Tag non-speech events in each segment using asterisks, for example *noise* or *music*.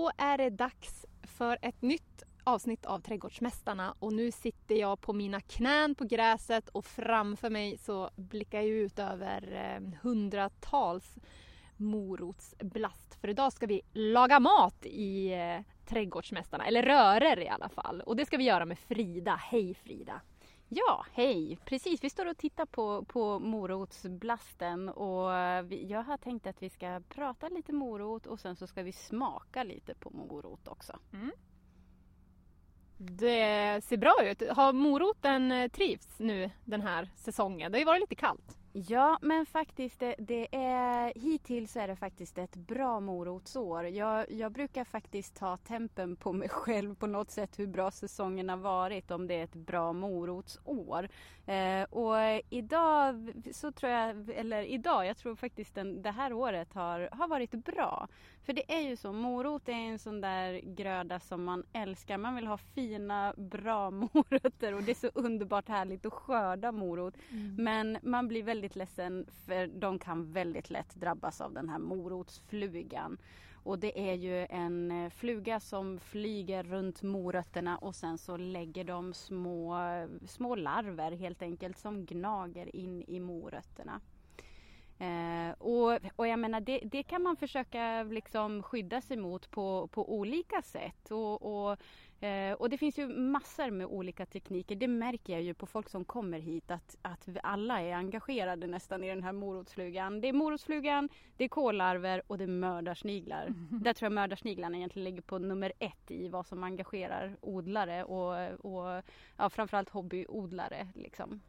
Då är det dags för ett nytt avsnitt av Trädgårdsmästarna och nu sitter jag på mina knän på gräset och framför mig så blickar jag ut över eh, hundratals morotsblast. För idag ska vi laga mat i eh, Trädgårdsmästarna, eller rörer i alla fall. Och det ska vi göra med Frida. Hej Frida! Ja, hej! Precis, vi står och tittar på, på morotsblasten och eh, vi, jag har tänkt att vi ska prata lite morot och sen så ska vi smaka lite på morot också. Mm. Det ser bra ut. Har moroten eh, trivts nu den här säsongen? Det har ju varit lite kallt. Ja, men faktiskt det, det är hittills är det faktiskt ett bra morotsår. Jag, jag brukar faktiskt ta tempen på mig själv på något sätt hur bra säsongen har varit om det är ett bra morotsår. Eh, och idag så tror jag, eller idag, jag tror faktiskt den, det här året har, har varit bra. För det är ju så, morot är en sån där gröda som man älskar. Man vill ha fina, bra *laughs* morötter och det är så underbart härligt att skörda morot. Men man blir väldigt väldigt ledsen för de kan väldigt lätt drabbas av den här morotsflugan. Och det är ju en eh, fluga som flyger runt morötterna och sen så lägger de små, små larver helt enkelt som gnager in i morötterna. Eh, och, och jag menar det, det kan man försöka liksom skydda sig mot på, på olika sätt. Och, och, eh, och det finns ju massor med olika tekniker. Det märker jag ju på folk som kommer hit att, att alla är engagerade nästan i den här morotsflugan. Det är morotsflugan, det är kollarver och det är mördarsniglar. *laughs* Där tror jag mördarsniglarna egentligen ligger på nummer ett i vad som engagerar odlare och, och ja, framförallt hobbyodlare. Liksom.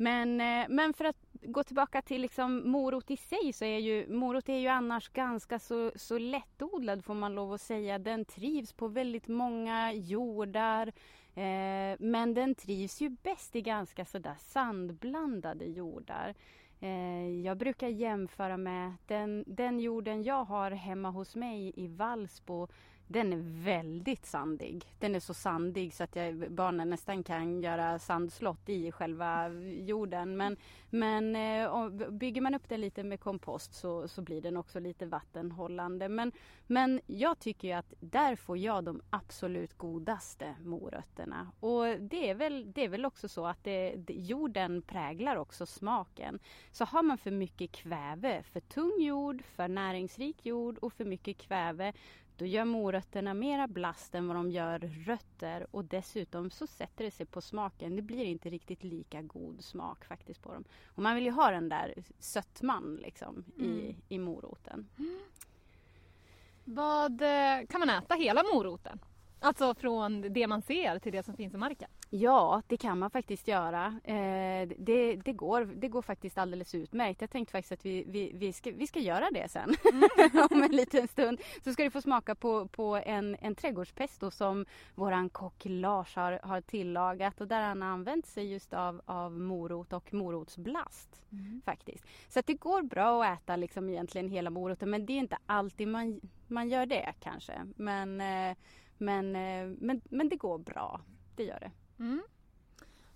Men, eh, men för att gå tillbaka till liksom morot i sig så är ju morot är ju annars ganska så, så lättodlad får man lov att säga. Den trivs på väldigt många jordar. Eh, men den trivs ju bäst i ganska sådär sandblandade jordar. Eh, jag brukar jämföra med den, den jorden jag har hemma hos mig i Valsbo. Den är väldigt sandig. Den är så sandig så att jag, barnen nästan kan göra sandslott i själva jorden. Men, men eh, bygger man upp den lite med kompost så, så blir den också lite vattenhållande. Men, men jag tycker ju att där får jag de absolut godaste morötterna. Och det är väl, det är väl också så att det, jorden präglar också smaken. Så har man för mycket kväve, för tung jord, för näringsrik jord och för mycket kväve då gör morötterna mera blast än vad de gör rötter och dessutom så sätter det sig på smaken. Det blir inte riktigt lika god smak faktiskt på dem. Och man vill ju ha den där sötman liksom i, i moroten. Vad eh, kan man äta hela moroten? Alltså från det man ser till det som finns i marken. Ja, det kan man faktiskt göra. Eh, det, det, går, det går faktiskt alldeles utmärkt. Jag tänkte faktiskt att vi, vi, vi, ska, vi ska göra det sen *laughs* om en liten stund. Så ska du få smaka på, på en, en trädgårdspesto som våran kock Lars har, har tillagat och där han har använt sig just av, av morot och morotsblast. faktiskt. Så att det går bra att äta liksom egentligen hela moroten men det är inte alltid man, man gör det kanske. Men, eh, men, eh, men, men det går bra. Det gör det.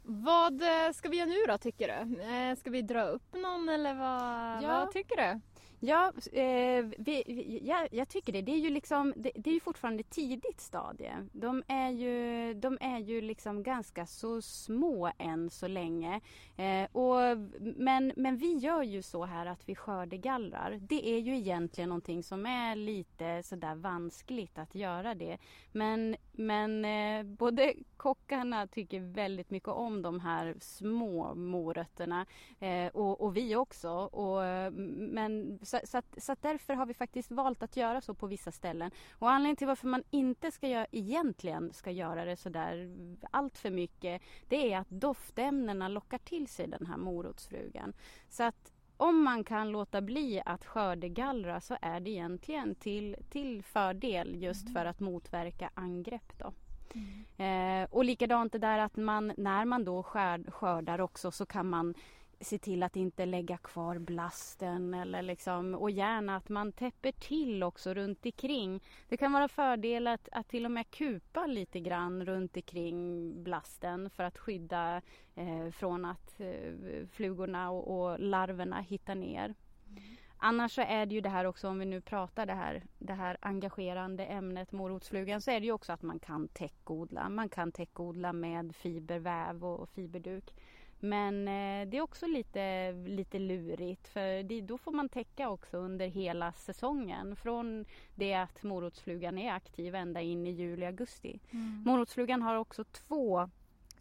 Vad eh, ska vi göra nu då tycker du? Eh, Ska vi dra upp någon eller vad, Ja. vad tycker du? Ja, eh, vi, vi, ja, jag tycker det. Det är ju liksom, det, det, är ju fortfarande tidigt stadie. De är ju, de är ju liksom ganska så små än så länge. Eh, och, men, men vi gör ju så här att vi skördegallrar. Det är ju egentligen någonting som är lite sådär vanskligt att göra det. Men, men eh, både kockarna tycker väldigt mycket om de här små morötterna eh, och, och, vi också. Och, eh, men så, så, att, så att därför har vi faktiskt valt att göra så på vissa ställen. Och anledningen till varför man inte ska göra, egentligen ska göra det sådär allt för mycket det är att doftämnena lockar till sig den här morotsfrugan. Så att om man kan låta bli att skördegallra så är det egentligen till, till fördel just mm. för att motverka angrepp. Då. Mm. Eh, och likadant det där att man när man då skär, skördar också så kan man se till att inte lägga kvar blasten eller liksom, och gärna att man täpper till också runt omkring. Det kan vara fördel att, att till och med kupa lite grann runt omkring blasten för att skydda eh, från att eh, flugorna och, och, larverna hittar ner. Mm. Annars så är det ju det här också om vi nu pratar det här, det här engagerande ämnet morotsflugan så är det ju också att man kan täckodla. Man kan täckodla med fiberväv och fiberduk. Men eh, det är också lite, lite lurigt för det, då får man täcka också under hela säsongen. Från det att morotsflugan är aktiv ända in i juli, augusti. Mm. Morotsflugan har också två,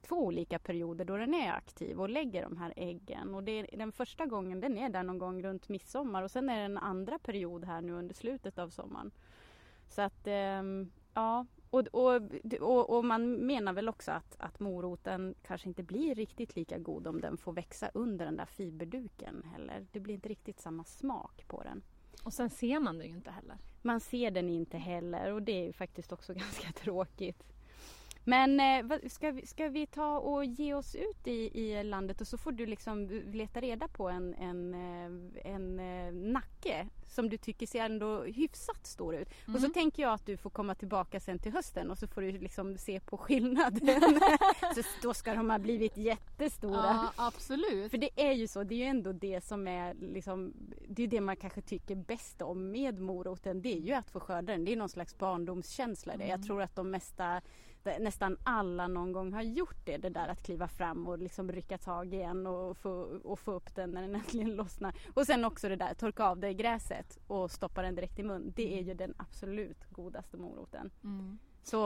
två olika perioder då den är aktiv och lägger de här äggen. Och det, den första gången den är där någon gång runt midsommar och sen är det en andra period här nu under slutet av sommaren. Så att eh, ja, och, och, och, och, man menar väl också att, att moroten kanske inte blir riktigt lika god om den får växa under den där fiberduken heller. Det blir inte riktigt samma smak på den. Och sen ser man den ju inte heller. Man ser den inte heller och det är ju faktiskt också *laughs* ganska tråkigt. Men eh, ska, vi, ska vi ta och ge oss ut i, i landet och så får du liksom leta reda på en, en, eh, en, en eh, nacke som du tycker ser ändå hyfsat stor ut. Mm. Och så mm. tänker jag att du får komma tillbaka sen till hösten och så får du liksom se på skillnaden. *laughs* så då ska de ha blivit jättestora. Ja, absolut. För det är ju så, det är ju ändå det som är liksom, det är det man kanske tycker bäst om med moroten. Det är ju att få skörda den. Det är någon slags barndomskänsla mm. Jag tror att de mesta nästan alla någon gång har gjort det. Det där att kliva fram och liksom rycka tag igen och få, och få upp den när den *laughs* äntligen lossnar. Och sen också det där torka av det gräset och stoppa den direkt i mun. Det är ju den absolut godaste moroten. Mm. Så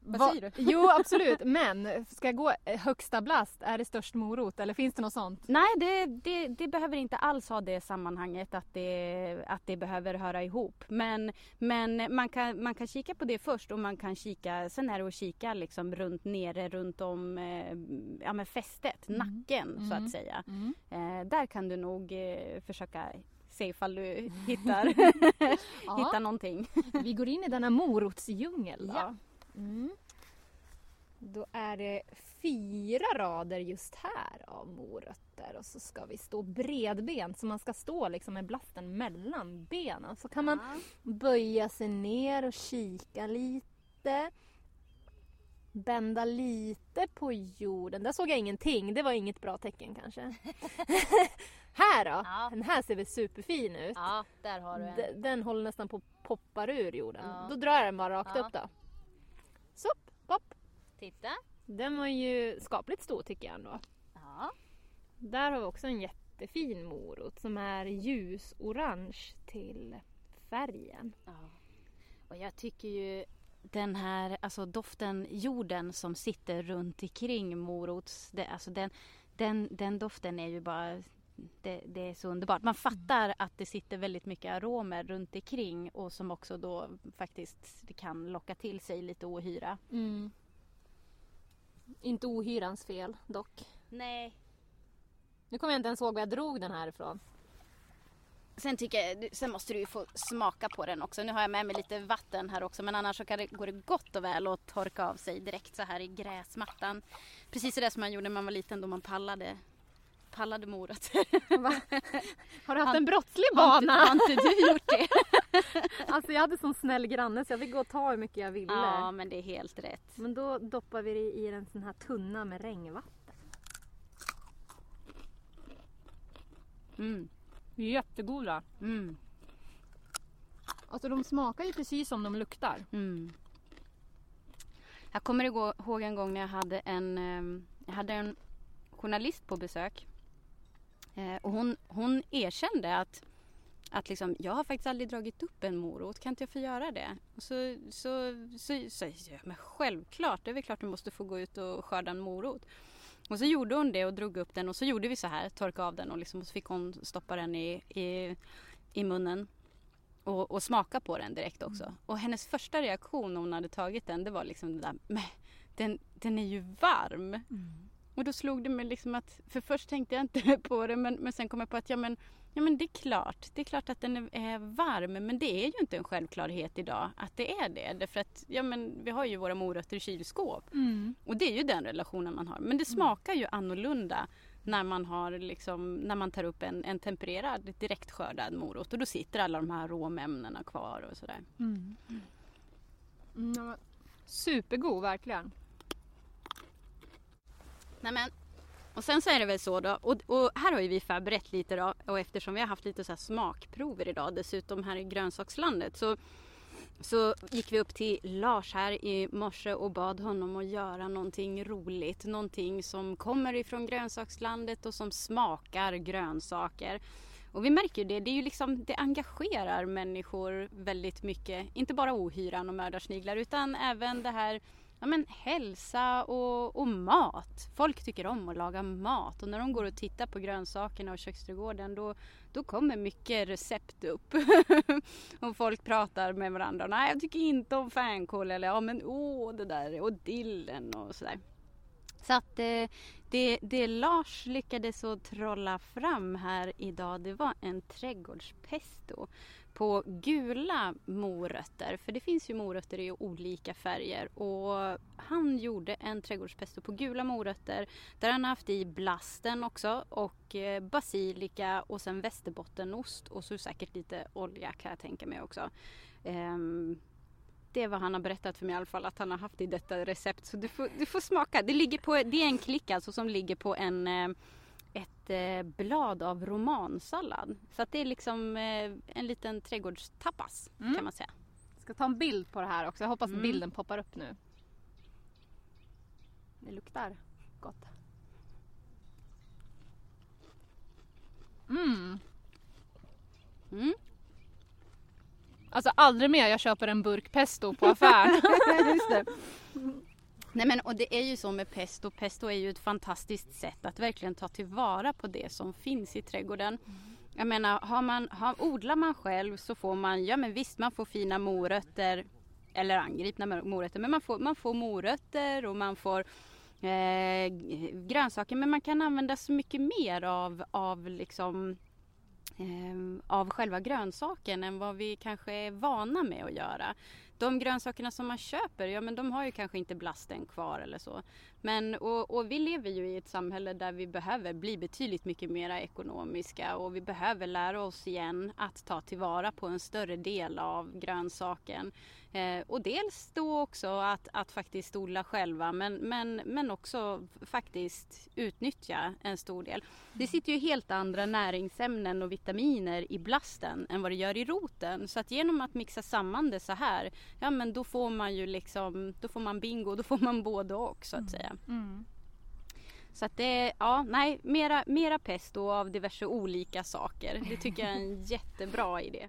vad Va, säger du? *laughs* Jo absolut men ska jag gå högsta blast, är det störst morot eller finns det något sånt? Nej det, det, det, behöver inte alls ha det sammanhanget att det, att det behöver höra ihop. Men, men man, kan, man kan kika på det först och man kan kika, sen är det att kika liksom runt nere runt om eh, ja, med fästet, mm. nacken mm. så att mm. säga. Mm. Eh, där kan du nog eh, försöka se ifall du hittar, *laughs* hittar någonting. Vi går in i denna morotsdjungel. Ja. Mm. Då är det fyra rader just här av morötter och så ska vi stå bredbent så man ska stå liksom med blasten mellan benen. Så kan man böja sig ner och kika lite. Bända lite på jorden. Där såg jag ingenting. Det var inget bra tecken kanske. *laughs* Här då? Ja. Den här ser väl superfin ut? Ja, där har du en. Den, den håller nästan på att poppa ur jorden. Ja. Då drar jag den bara rakt ja. upp då. Så, pop. Titta. Den var ju skapligt stor tycker jag ändå. Ja. Där har vi också en jättefin morot som är ljusorange till färgen. Ja. Och jag tycker ju den här alltså doften, jorden som sitter runt omkring morots, det, alltså den, den, den doften är ju bara det, det, är så underbart. Man fattar att det sitter väldigt mycket aromer runt omkring och som också då faktiskt kan locka till sig lite ohyra. Mm. Inte ohyrans fel dock. Nej. Nu kommer jag inte ens ihåg var jag drog den här ifrån. Sen, tycker jag, sen måste du ju få smaka på den också. Nu har jag med mig lite vatten här också men annars så kan det, går det gott och väl att torka av sig direkt så här i gräsmattan. Precis det som man gjorde när man var liten då man pallade pallade morötter. Har du haft en brottslig bana? Har inte, du gjort det? *laughs* alltså jag hade sån snäll granne så jag fick gå och ta hur mycket jag ville. Ja men det är helt rätt. Men då doppar vi det i en sån här tunna med regnvatten. Mm. Jättegoda. Mm. Alltså de smakar ju precis som de luktar. Mm. Jag kommer ihåg en gång när jag hade en, eh, jag hade en journalist på besök. Eh, och hon, hon erkände att, att liksom, jag har faktiskt aldrig dragit upp en morot, kan inte jag få göra det? Och så, så, så, så, så men självklart, det är väl klart du måste få gå ut och skörda en morot. Och så gjorde hon det och drog upp den och så gjorde vi så här, torkade av den och, liksom, och så fick hon stoppa den i, i, i munnen och, och smaka på den direkt också. Mm. Och hennes första reaktion när hon hade tagit den det var liksom det där, men den, den är ju varm. Mm. Och då slog det mig liksom att, för först tänkte jag inte *laughs* på det men, men sen kom jag på att ja men, ja men det är klart, det är klart att den är, är varm men det är ju inte en självklarhet idag att det är det. Därför att ja men vi har ju våra morötter i kylskåp. Mm. Och det är ju den relationen man har. Men det smakar ju annorlunda när man, har liksom, när man tar upp en, en tempererad direktskördad morot och då sitter alla de här råmämnena kvar och sådär. Mm. Mm, supergod verkligen. Nämen. Och sen så är det väl så då, och, och här har ju vi förberett lite då och eftersom vi har haft lite så smakprover idag dessutom här i grönsakslandet så så gick vi upp till Lars här i morse och bad honom att göra någonting roligt. Någonting som kommer ifrån grönsakslandet och som smakar grönsaker. Och vi märker ju det, det, är ju liksom, det engagerar människor väldigt mycket. Inte bara ohyran och mördarsniglar utan även det här ja, men hälsa och, och, mat. Folk tycker om att laga mat och när de går och tittar på grönsakerna och köksträdgården då, då kommer mycket recept upp. *laughs* och folk pratar med varandra. Nej, jag tycker inte om fänkål eller ja men åh det där och dillen och sådär. Så att eh, det, det Lars lyckades att trolla fram här idag det var en trädgårdspesto på gula morötter. För det finns ju morötter i olika färger. Och han gjorde en trädgårdspesto på gula morötter där han haft i blasten också och eh, basilika och sen västerbottenost och så säkert lite olja kan jag tänka mig också. Um, det är vad han har berättat för mig i alla fall att han har haft i detta recept. Så du får, du får smaka. Det, ligger på, det är en klick alltså som ligger på en eh, ett eh, blad av romansallad. Så att det är liksom eh, en liten trädgårdstapas mm. kan man säga. Jag ska ta en bild på det här också. Jag hoppas mm. bilden poppar upp nu. Det luktar gott. Mm. Mm. Alltså aldrig mer jag köper en burk pesto på affären. *laughs* Det. Nej men och det är ju så med pesto. Pesto är ju ett fantastiskt sätt att verkligen ta tillvara på det som finns i trädgården. Mm. Jag menar, har man, har, odlar man själv så får man, ja men visst man får fina morötter eller angripna morötter, men man får, man får morötter och man får eh, grönsaker men man kan använda så mycket mer av, av liksom eh, av själva grönsaken än vad vi kanske är vana med att göra de grönsakerna som man köper, ja men de har ju kanske inte blasten kvar eller så. Men, och, och, vi lever ju i ett samhälle där vi behöver bli betydligt mycket mer ekonomiska och vi behöver lära oss igen att ta tillvara på en större del av grönsaken. Eh, och dels då också att, att faktiskt odla själva men, men, men också faktiskt utnyttja en stor del. Det sitter ju helt andra näringsämnen och vitaminer i blasten än vad det gör i roten. Så att genom att mixa samman det så här, ja men då får man ju liksom, då får man bingo, då får man både och så att mm. säga. Mm. Så att det, ja nej, mera, mera pesto av diverse olika saker. Det tycker jag är en jättebra idé.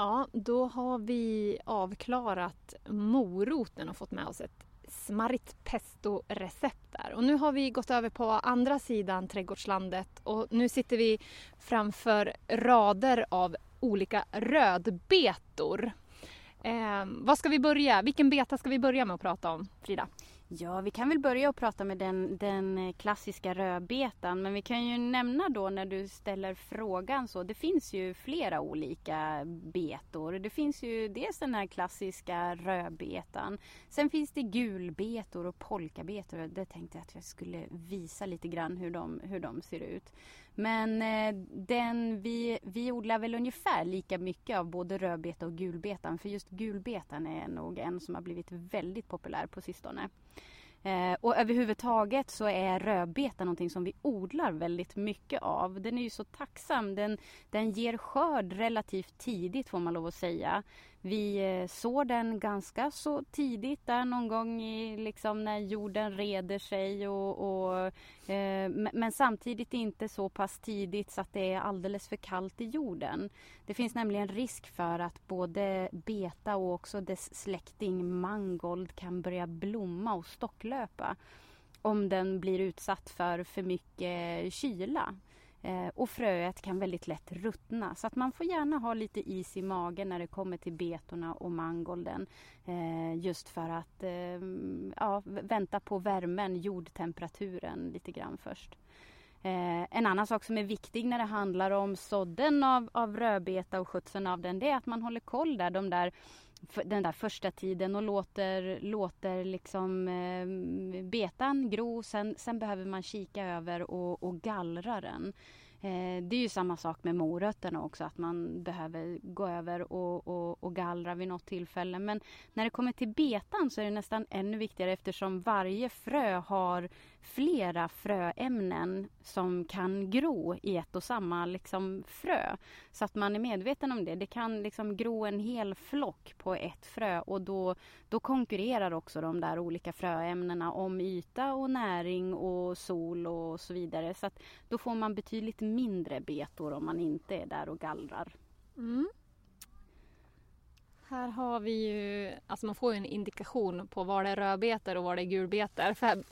Ja, då har vi avklarat moroten och fått med oss ett smarrigt pesto-recept där. Och nu har vi gått över på andra sidan trädgårdslandet och nu sitter vi framför rader av olika rödbetor. Eh, vad ska vi börja? Vilken beta ska vi börja med att prata om, Frida? Ja, vi kan väl börja och prata med den, den eh, klassiska rödbetan. Men vi kan ju nämna då när du ställer frågan så. Det finns ju flera olika betor. Det finns ju dels den här klassiska rödbetan. Sen finns det gulbetor och polkabetor. Det tänkte jag att jag skulle visa lite grann hur de, hur de ser ut. Men eh, den, vi, vi odlar väl ungefär lika mycket av både rödbeta och gulbetan. För just gulbetan är nog en som har blivit väldigt populär på sistone. Eh, och överhuvudtaget så är rödbeta någonting som vi odlar väldigt mycket av. Den är ju så tacksam. Den, den ger skörd relativt tidigt får man lov att säga. Vi såg sår den ganska så tidigt där någon gång i, liksom när jorden reder sig och, och eh, men samtidigt inte så pass tidigt så att det är alldeles för kallt i jorden. Det finns nämligen risk för att både beta och också dess släkting mangold kan börja blomma och stocklöpa om den blir utsatt för för mycket kyla. Eh, och fröet kan väldigt lätt ruttna så att man får gärna ha lite is i magen när det kommer till betorna och mangolden. Eh, just för att eh, ja, vänta på värmen, jordtemperaturen lite grann först. Eh, en annan sak som är viktig när det handlar om sådden av, av rödbeta och skötseln av den det är att man håller koll där, de där den där första tiden och låter, låter liksom eh, betan gro. Sen, sen behöver man kika över och, och gallra den. Eh, det är ju samma sak med morötterna också, att man behöver gå över och, och, och, gallra vid något tillfälle. Men när det kommer till betan så är det nästan ännu viktigare eftersom varje frö har flera fröämnen som kan gro i ett och samma liksom, frö. Så att man är medveten om det. Det kan liksom gro en hel flock på ett frö och då, då konkurrerar också de där olika fröämnena om yta och näring och sol och så vidare. Så att då får man betydligt mindre betor om man inte är där och gallrar. Mm. Här har vi ju, alltså man får ju en indikation på var det är rödbetor och var det är gulbetor. För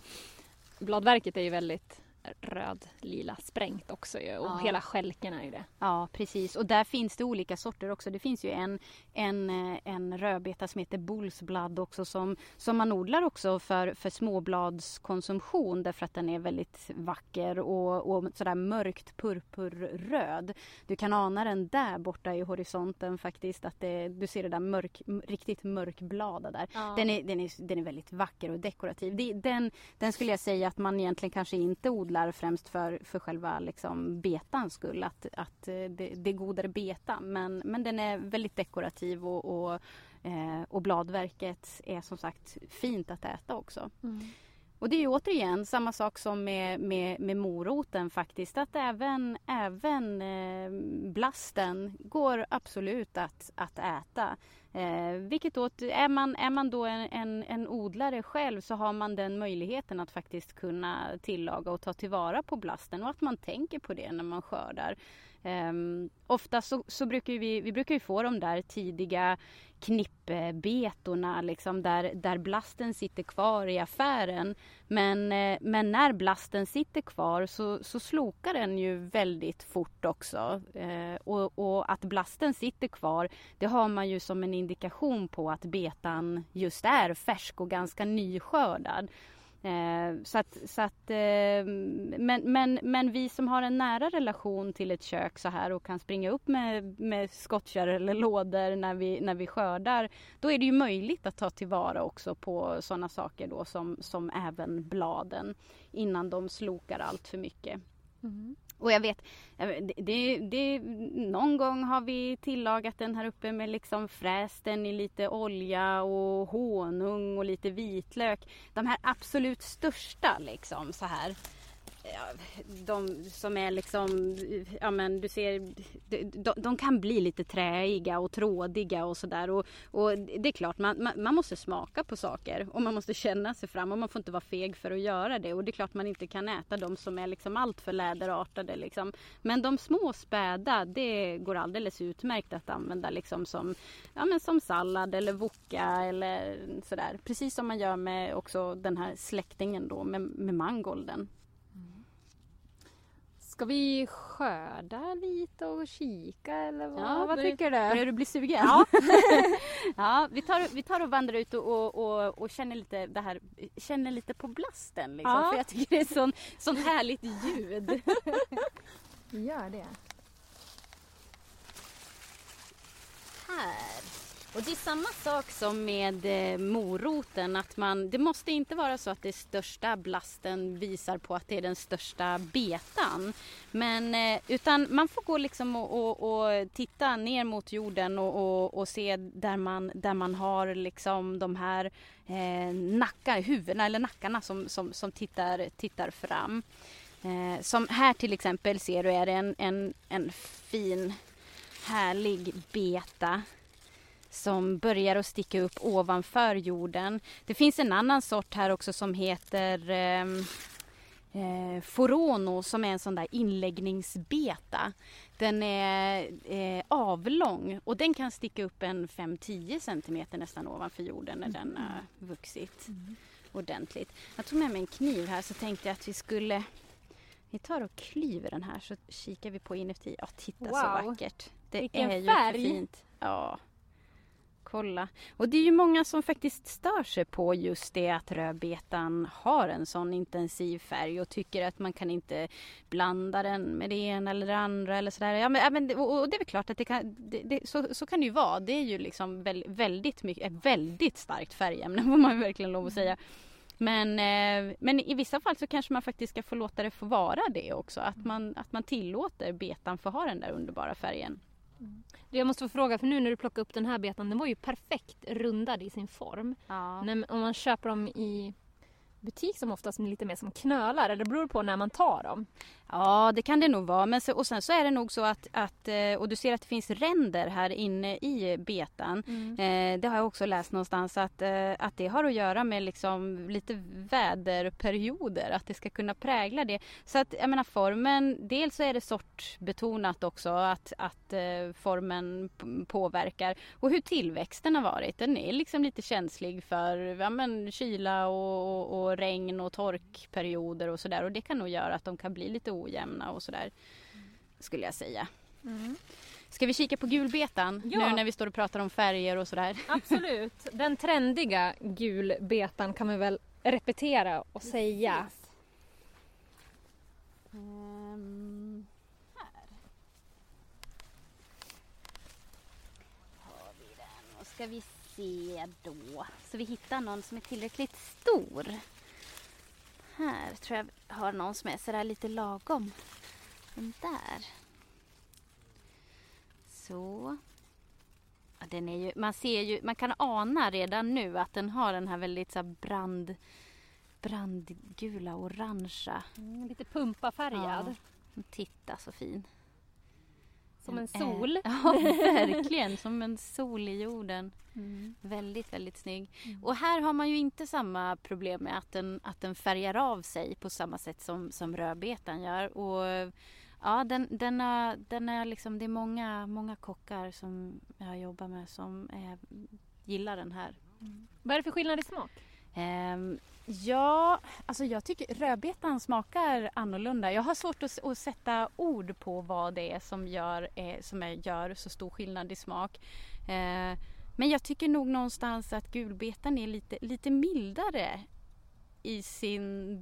bladverket är ju väldigt röd, lila sprängt också ju, och ja. hela skälken är ju det. Ja precis och där finns det olika sorter också. Det finns ju en, en, eh, en rödbeta som heter bullsblad också som, som man odlar också för, för småbladskonsumtion därför att den är väldigt vacker och, och sådär mörkt purpurröd. Du kan ana den där borta i horisonten faktiskt att det, du ser det där mörk, riktigt mörkblada där. Ja. Den, är, den, är, den är väldigt vacker och dekorativ. Den, den skulle jag säga att man egentligen kanske inte odlar odlar främst för, för själva liksom betans skull. Att, att eh, det, det är godare beta men, men den är väldigt dekorativ och, och, eh, och bladverket är som sagt fint att äta också. Mm. Och det är återigen samma sak som med, med, med moroten faktiskt. Att även, även eh, blasten går absolut att, att äta. Eh, vilket då, är man, är man då en, en, en, odlare själv så har man den möjligheten att faktiskt kunna tillaga och ta tillvara på blasten och att man tänker på det när man skördar. Eh, ofta så, så, brukar vi, vi brukar ju få de där tidiga knippbetorna liksom där, där blasten sitter kvar i affären. Men, eh, men när blasten sitter kvar så, så slokar den ju väldigt fort också. Eh, och, och, att blasten sitter kvar det har man ju som en indikation på att betan just är färsk och ganska nyskördad. Eh, så att, så att, eh, men, men, men vi som har en nära relation till ett kök så här och kan springa upp med, med skottkärror eller lådor när vi, när vi skördar. Då är det ju möjligt att ta tillvara också på sådana saker då som, som även bladen innan de slokar allt för mycket. Mm. Och jag vet, det, det, det, någon gång har vi tillagat den här uppe med liksom fräst den i lite olja och honung och lite vitlök. De här absolut största liksom så här de som är liksom, ja men du ser, de, de kan bli lite träiga och trådiga och sådär. Och, och, det är klart, man, man, man, måste smaka på saker och man måste känna sig fram och man får inte vara feg för att göra det. Och det är klart man inte kan äta de som är liksom alltför läderartade. Liksom. Men de små späda, det går alldeles utmärkt att använda liksom som, ja, men som sallad eller voka eller sådär. Precis som man gör med också den här släktingen då med, med mangolden. Ska vi skörda lite och kika eller vad, ja, vad tycker du? Börjar du bli sugen? Ja. *laughs* ja vi, tar, vi tar och vandrar ut och, och, och, och, känner, lite det här, känner lite på blasten. Liksom, ja. För jag tycker det är sån, sån härligt ljud. *laughs* Gör det. Här och det är samma sak som med eh, moroten att man, det måste inte vara så att det största blasten visar på att det är den största betan. Men, eh, utan man får gå liksom och, och, och titta ner mot jorden och, och, och, se där man, där man har liksom de här eh, nackar, huvudena eller nackarna som, som, som tittar, tittar fram. Eh, som här till exempel ser du är det en, en, en fin härlig beta som börjar att sticka upp ovanför jorden. Det finns en annan sort här också som heter ehm, eh, Forono som är en sån där inläggningsbeta. Den är eh, avlång och den kan sticka upp en 5-10 cm nästan ovanför jorden när den har vuxit mm. ordentligt. Jag tog med mig en kniv här så tänkte jag att vi skulle vi tar och klyver den här så kikar vi på inuti. Ja, titta wow. så vackert. Det Vilken är ju färg! fint. Ja, kolla. Och det är ju många som faktiskt stör sig på just det att rödbetan har en sån intensiv färg och tycker att man kan inte blanda den med det ena eller det andra eller sådär. Ja, men, och det är väl klart att det kan, det, det, så, så kan det ju vara. Det är ju liksom väldigt mycket, ett väldigt starkt färgämne *laughs* får man verkligen lov att säga. Men, eh, men i vissa fall så kanske man faktiskt ska få låta det få vara det också. Att man, att man tillåter betan få ha den där underbara färgen. Mm. Jag måste få fråga, för nu när du plockade upp den här betan, den var ju perfekt rundad i sin form. Ja. När, om man köper dem i butik som oftast är lite mer som knölar eller beror på när man tar dem? Ja det kan det nog vara men så, och sen så är det nog så att, att eh, och du ser att det finns ränder här inne i betan. Mm. Eh, det har jag också läst någonstans att, eh, att det har att göra med liksom lite väderperioder att det ska kunna prägla det. Så att jag menar formen, dels så är det sortbetonat också att, att formen påverkar och hur tillväxten har varit. Den är liksom lite känslig för ja, men, kyla och, och, och regn och torkperioder och sådär och det kan nog göra att de kan bli lite ojämna och sådär. Skulle jag säga. Mm. Ska vi kika på gulbetan ja. nu när vi står och pratar om färger och sådär? *laughs* Absolut. Den trendiga gulbetan kan vi väl repetera och säga. Um, här. Har vi den. Och ska vi se då. Så vi hittar någon som är tillräckligt stor. Här tror jag har någon som är sådär lite lagom. Den där. Så. Ja, den är ju, man ser ju, man kan ana redan nu att den har den här väldigt så brand, brandgula, orangea. Mm, lite pumpafärgad. Ja. Titta så fin. Som en sol. *laughs* ja, verkligen. *laughs* Som en sol i jorden. Mm. Väldigt, väldigt snygg. Mm. Och här har man ju inte samma problem med att den, att den färgar av sig på samma sätt som, som rödbetan gör. Och ja, den, den, är, den är liksom, det är många, många kockar som jag jobbar med som är, gillar den här. Mm. Vad är det för skillnad i smak? Um, ja, alltså jag tycker rödbetan smakar annorlunda. Jag har svårt att, att sätta ord på vad det är som gör, eh, som gör så stor skillnad i smak. Uh, men jag tycker nog någonstans att gulbetan är lite, lite mildare i sin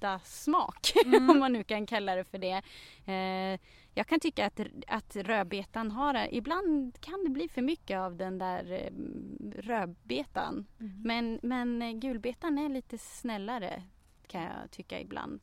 betasmak, *laughs* Mm. om man nu kan kalla det för det. Eh, jag kan tycka att, att rödbetan har, ibland kan det bli för mycket av den där eh, rödbetan. Mm. Men, men eh, gulbetan är lite snällare kan jag tycka ibland.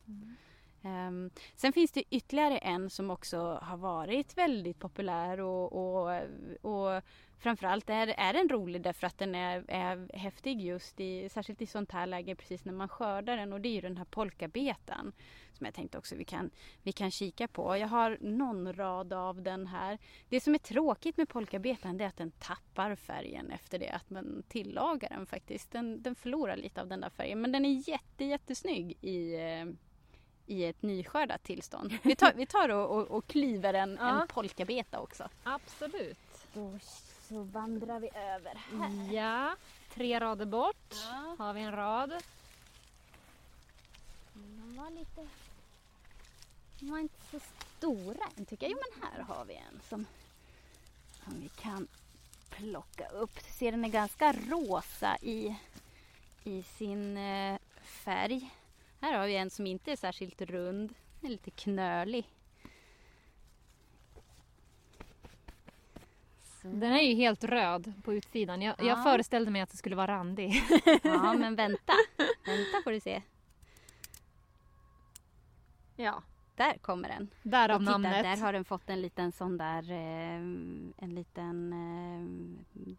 Ehm, sen finns det ytterligare en som också har varit väldigt populär och, och, och framförallt är, är den rolig därför att den är, är häftig just i, särskilt i sånt här läge precis när man skördar den och det är ju den här polkabetan som jag tänkte också vi kan, vi kan kika på. Jag har någon rad av den här. Det som är tråkigt med polkabetan det är att den tappar färgen efter det att man tillagar den faktiskt. Den, den förlorar lite av den där färgen men den är jätte, jättesnygg i eh, i ett nyskördat tillstånd. Vi tar, vi tar och, och, och klyver en, Ja. en polkabeta också. Absolut. Då så vandrar vi över här. Ja, tre rader bort Ja. har vi en rad. De var lite... De var inte så stora än tycker jag. Jo men här har vi en som, som vi kan plocka upp. Ser den är ganska rosa i, i sin eh, färg. Här har vi en som inte är särskilt rund. Den är lite knölig. Så. Den är ju helt röd på utsidan. Jag, jag Ja. föreställde mig att det skulle vara randig. Ja men vänta. Vänta får du se. Ja, Där kommer den. därav titta, namnet. där har den fått en liten sån där, eh, en liten, eh,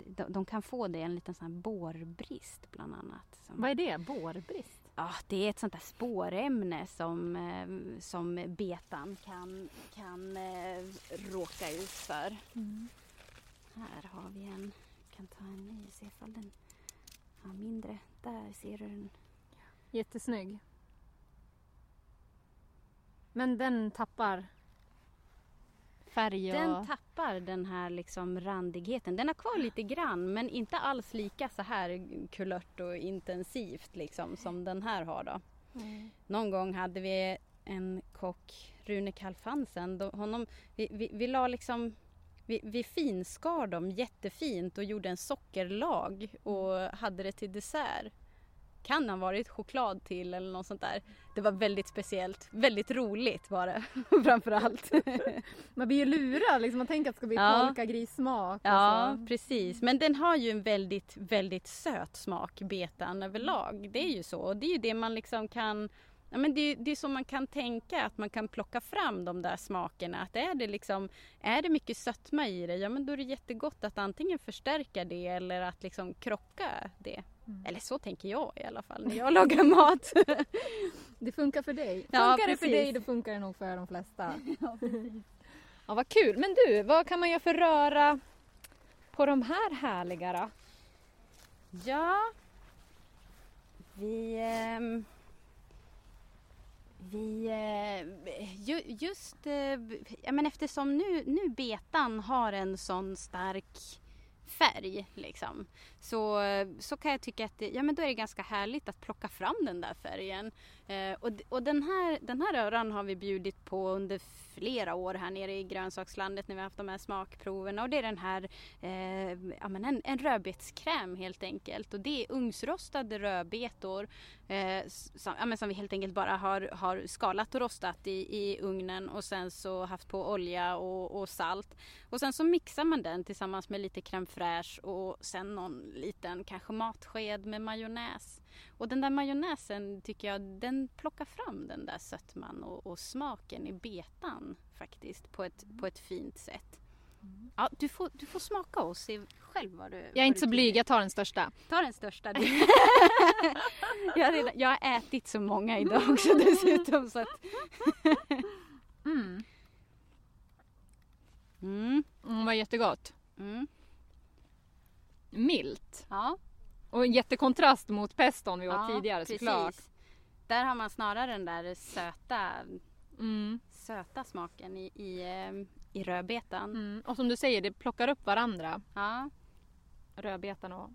de, de kan få det, en liten sån här bårbrist bland annat. Som, Vad är det? Bårbrist? ja, det är ett sånt där spårämne som, eh, som betan kan, kan råka ut för. Här har vi en, jag kan ta en ny och se ifall den har mindre. Där ser du den. Jättesnygg. Men den tappar färg och... Den tappar den här liksom randigheten. Den har kvar lite grann men inte alls lika så här kulört och intensivt liksom som den här har då. Mm. Någon gång hade vi en kock, Rune Kalfansen, honom, vi, vi, vi la liksom vi, vi finskar dem jättefint och gjorde en sockerlag och hade det till dessert. Kan ha varit choklad till eller något sånt där. Det var väldigt speciellt. Väldigt roligt var det *laughs* framförallt. *laughs* Man blir ju lurad liksom. Man tänker att det ska bli Ja. polkagrissmak. Ja, så. precis. Men den har ju en väldigt, väldigt söt smak, betan överlag. Det är ju så. Och det är ju det man liksom kan Ja, men det, är- det är så man kan tänka, att man kan plocka fram de där smakerna. Att är det, liksom, är det mycket sötma i det, ja men då är det jättegott att antingen förstärka det eller att liksom krocka det. Eller så tänker jag i alla fall när jag *laughs* lagar mat. *laughs* Det funkar för dig. Funkar Ja, det för precis. dig, då funkar det nog för de flesta. *laughs* Ja, vad kul. Men du, vad kan man göra för röra på de här härliga då? Ja. Vi... ehm, vi... Eh, ju, just... Eh, ja, men eftersom nu, nu betan har en sån stark färg liksom. Så, så kan jag tycka att det, ja, men då är det ganska härligt att plocka fram den där färgen. Eh, och och den, här, den här röran har vi bjudit på under flera år här nere i grönsakslandet när vi har haft de här smakproverna. Och det är den här eh, ja, men en, en rödbetskräm helt enkelt. Och det är ugnsrostade rödbetor eh, som, ja, men som vi helt enkelt bara har, har skalat och rostat i, i ugnen och sen så haft på olja och, och salt. Och sen så mixar man den tillsammans med lite crème fraîche och sen någon liten kanske matsked med majonnäs. Och den där majonnäsen tycker jag den plockar fram den där sötman och, och smaken i betan faktiskt på ett, på ett fint sätt. Ja, du får, du får smaka och se själv vad du Jag är vad inte så blyg, jag tar den största. Ta den största *laughs* jag, har redan, jag har ätit så många idag också *laughs* dessutom så att... Mm. Mm, Mm, var jättegott. mm, Milt. ja, Och en jättekontrast mot peston vi åt ja, tidigare precis. såklart. Där har man snarare den där söta, Mm. söta smaken i, i, eh, i rödbetan. Mm. Och som du säger, det plockar upp varandra. Ja, Rödbetan och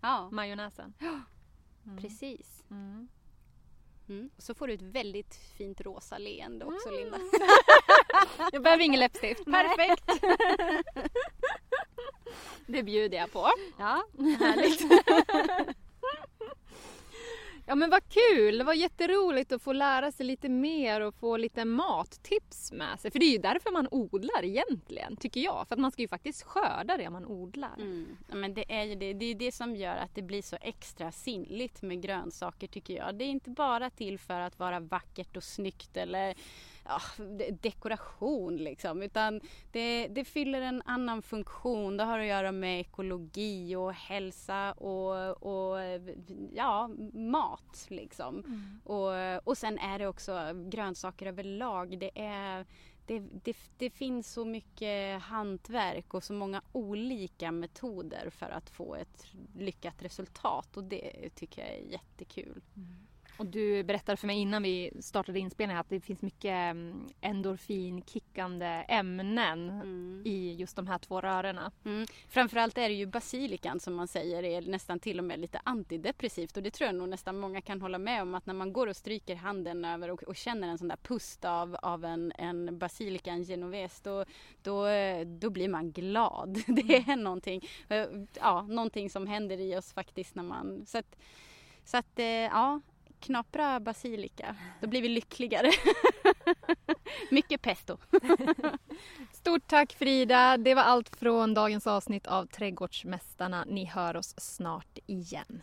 ja majonnäsen. *gasps* precis. Mm. Så får du ett väldigt fint rosa leende också Mm. Linda. *laughs* Jag behöver ingen läppstift. Perfekt! *laughs* Det bjuder jag på. Ja, härligt. *laughs* Ja men vad kul! Det var jätteroligt att få lära sig lite mer och få lite mattips med sig. För det är ju därför man odlar egentligen, tycker jag. För att man ska ju faktiskt skörda det man odlar. Mm. Ja, men det är ju det. Det är det som gör att det blir så extra sinnligt med grönsaker tycker jag. Det är inte bara till för att vara vackert och snyggt eller ja, dekoration liksom. Utan det, det fyller en annan funktion. Det har att göra med ekologi och hälsa och, och ja, mat liksom. Mm. Och, och sen är det också grönsaker överlag. Det är det, det, det, finns så mycket hantverk och så många olika metoder för att få ett lyckat resultat och det tycker jag är jättekul. Mm. Och du berättade för mig innan vi startade inspelningen att det finns mycket mm, endorfinkickande ämnen mm. i just de här två rörorna. Mm. Framförallt är det ju basilikan som man säger är nästan till och med lite antidepressivt och det tror jag nog nästan många kan hålla med om att när man går och stryker handen över och, och känner en sån där pust av, av en, en basilika, en genovese, då, då, då blir man glad. *laughs* Det är någonting, ja, någonting som händer i oss faktiskt när man så att, så att eh, ja, knapra basilika. Då blir vi lyckligare. *laughs* Mycket pesto. *laughs* Stort tack Frida. Det var allt från dagens avsnitt av Trädgårdsmästarna. Ni hör oss snart igen.